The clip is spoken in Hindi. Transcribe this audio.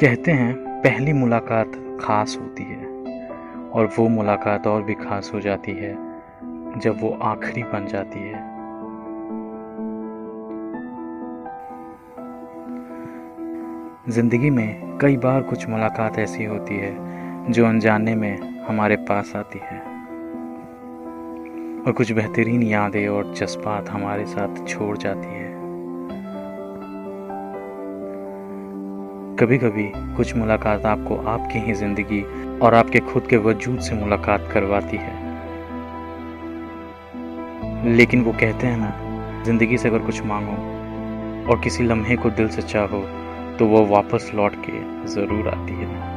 कहते हैं, पहली मुलाकात खास होती है, और वो मुलाकात और भी खास हो जाती है, जब वो आखिरी बन जाती है। ज़िंदगी में कई बार कुछ मुलाकात ऐसी होती है, जो अनजाने में हमारे पास आती है, और कुछ बेहतरीन यादें और जज्बात हमारे साथ छोड़ जाती है। कभी कभी कुछ मुलाकात आपको आपकी ही ज़िंदगी और आपके खुद के वजूद से मुलाकात करवाती है। लेकिन वो कहते हैं ना, ज़िंदगी से अगर कुछ मांगो और किसी लम्हे को दिल से चाहो तो वो वापस लौट के ज़रूर आती है।